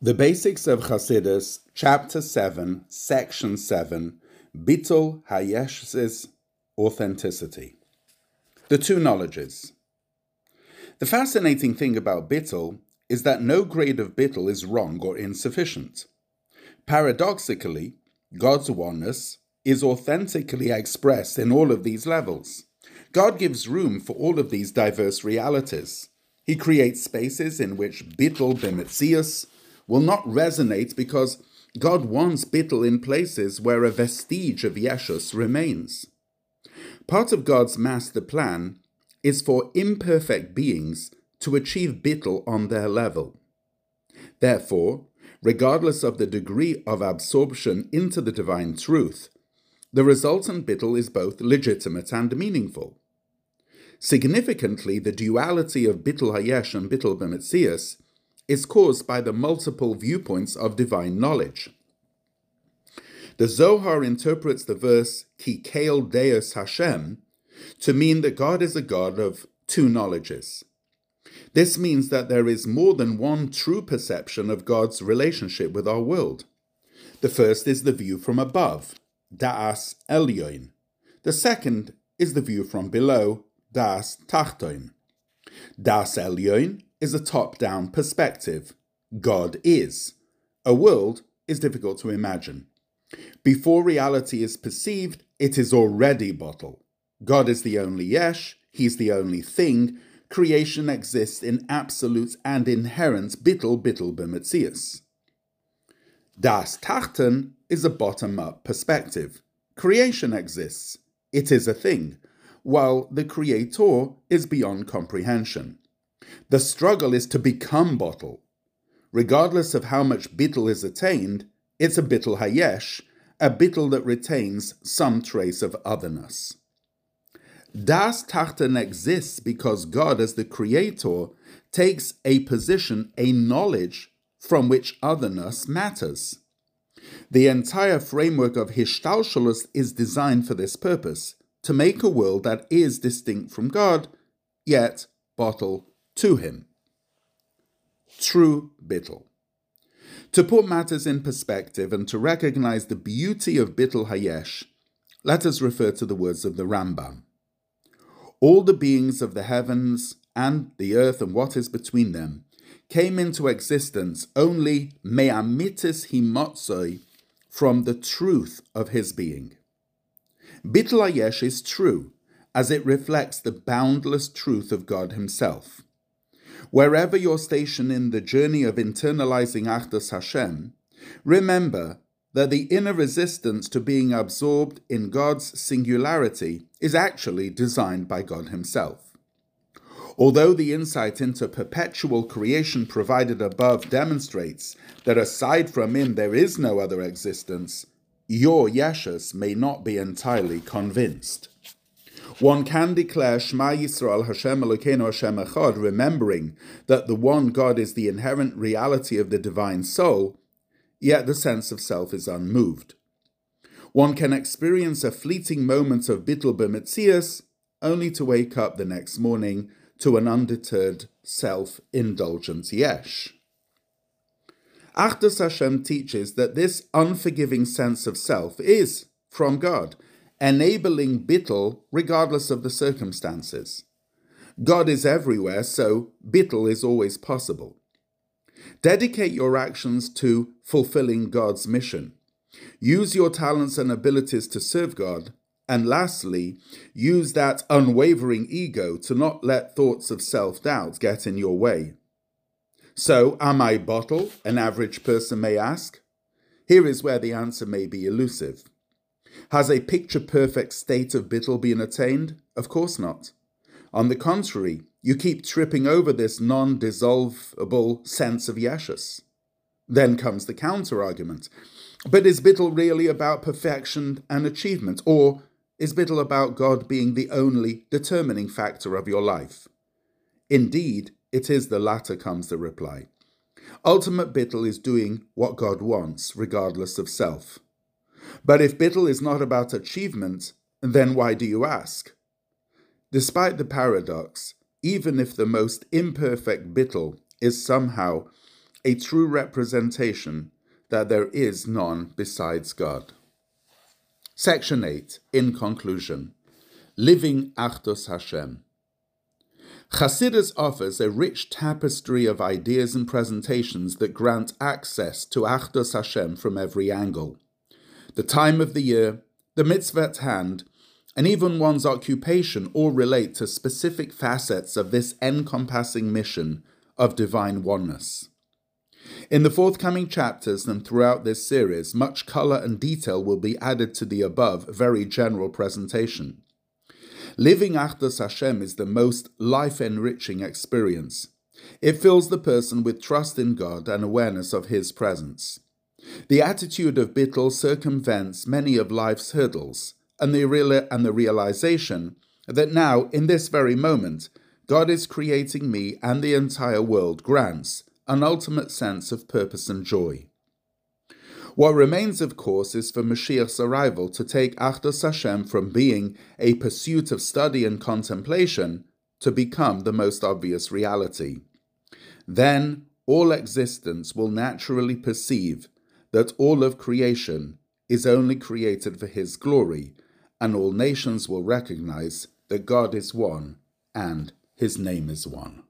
The Basics of Chassidus, Chapter 7, Section 7, Bittul Hayesh's Authenticity. The Two Knowledges. The fascinating thing about Bittul is that no grade of Bittul is wrong or insufficient. Paradoxically, God's oneness is authentically expressed in all of these levels. God gives room for all of these diverse realities. He creates spaces in which Bittul Bemetzias will not resonate because God wants Bittul in places where a vestige of Yeshus remains. Part of God's master plan is for imperfect beings to achieve Bittul on their level. Therefore, regardless of the degree of absorption into the divine truth, the resultant Bittul is both legitimate and meaningful. Significantly, the duality of Bittul Hayesh and Bittul Bemetzias is caused by the multiple viewpoints of divine knowledge. The Zohar interprets the verse Ki Keil De'os Hashem to mean that God is a God of two knowledges. This means that there is more than one true perception of God's relationship with our world. The first is the view from above, Da'as Elyon. The second is the view from below, Da'as Tachton. Da'as Elyon is a top down perspective. God is. A world is difficult to imagine. Before reality is perceived, it is already batel. God is the only yesh, He's the only thing. Creation exists in absolute and inherent bittul bittul bemetzias. Da'as Tachton is a bottom up perspective. Creation exists. It is a thing while the Creator is beyond comprehension. The struggle is to become batel. Regardless of how much bittul is attained, it's a bittul hayesh, a bittul that retains some trace of otherness. Da'as Tachton exists because God, as the Creator, takes a position, a knowledge from which otherness matters. The entire framework of Hishtalshalus is designed for this purpose to make a world that is distinct from God, yet batel to Him. True Bittul. To put matters in perspective and to recognize the beauty of Bittul Hayesh, let us refer to the words of the Rambam. All the beings of the heavens and the earth and what is between them came into existence only me'amitis himotzoi from the truth of his being. Bittul Hayesh is true, as it reflects the boundless truth of God Himself. Wherever your station in the journey of internalizing Achdus Hashem, remember that the inner resistance to being absorbed in God's singularity is actually designed by God Himself. Although the insight into perpetual creation provided above demonstrates that aside from Him there is no other existence, your Yeshus may not be entirely convinced. One can declare Shema Yisrael Hashem Elokeinu Hashem Echad, remembering that the one God is the inherent reality of the divine soul, yet the sense of self is unmoved. One can experience a fleeting moment of bittul b'metzias, only to wake up the next morning to an undeterred self-indulgent yesh. Achdus Hashem teaches that this unforgiving sense of self is from God, enabling bittul regardless of the circumstances. God is everywhere, so bittul is always possible. Dedicate your actions to fulfilling God's mission. Use your talents and abilities to serve God. And lastly, use that unwavering ego to not let thoughts of self doubt get in your way. So, am I batel? An average person may ask. Here is where the answer may be elusive. Has a picture perfect state of bittul been attained? Of course not. On the contrary, you keep tripping over this non dissolvable sense of yeshus. Then comes the counter argument. But is bittul really about perfection and achievement? Or is bittul about God being the only determining factor of your life? Indeed, it is the latter, comes the reply. Ultimate Bittul is doing what God wants, regardless of self. But if Bittul is not about achievement, then why do you ask? Despite the paradox, even if the most imperfect Bittul is somehow a true representation that there is none besides God. Section 8, in conclusion, Living Achdus Hashem. Chassidus offers a rich tapestry of ideas and presentations that grant access to Achdus Hashem from every angle. The time of the year, the mitzvah at hand, and even one's occupation all relate to specific facets of this encompassing mission of divine oneness. In the forthcoming chapters and throughout this series, much color and detail will be added to the above very general presentation. Living Achdus Hashem is the most life enriching experience. It fills the person with trust in God and awareness of His presence. The attitude of Bittul circumvents many of life's hurdles, and the, real- and the realization that now, in this very moment, God is creating me and the entire world grants an ultimate sense of purpose and joy. What remains, of course, is for Mashiach's arrival to take Achdus Hashem from being a pursuit of study and contemplation to become the most obvious reality. Then all existence will naturally perceive that all of creation is only created for His glory, and all nations will recognize that God is one and His name is one.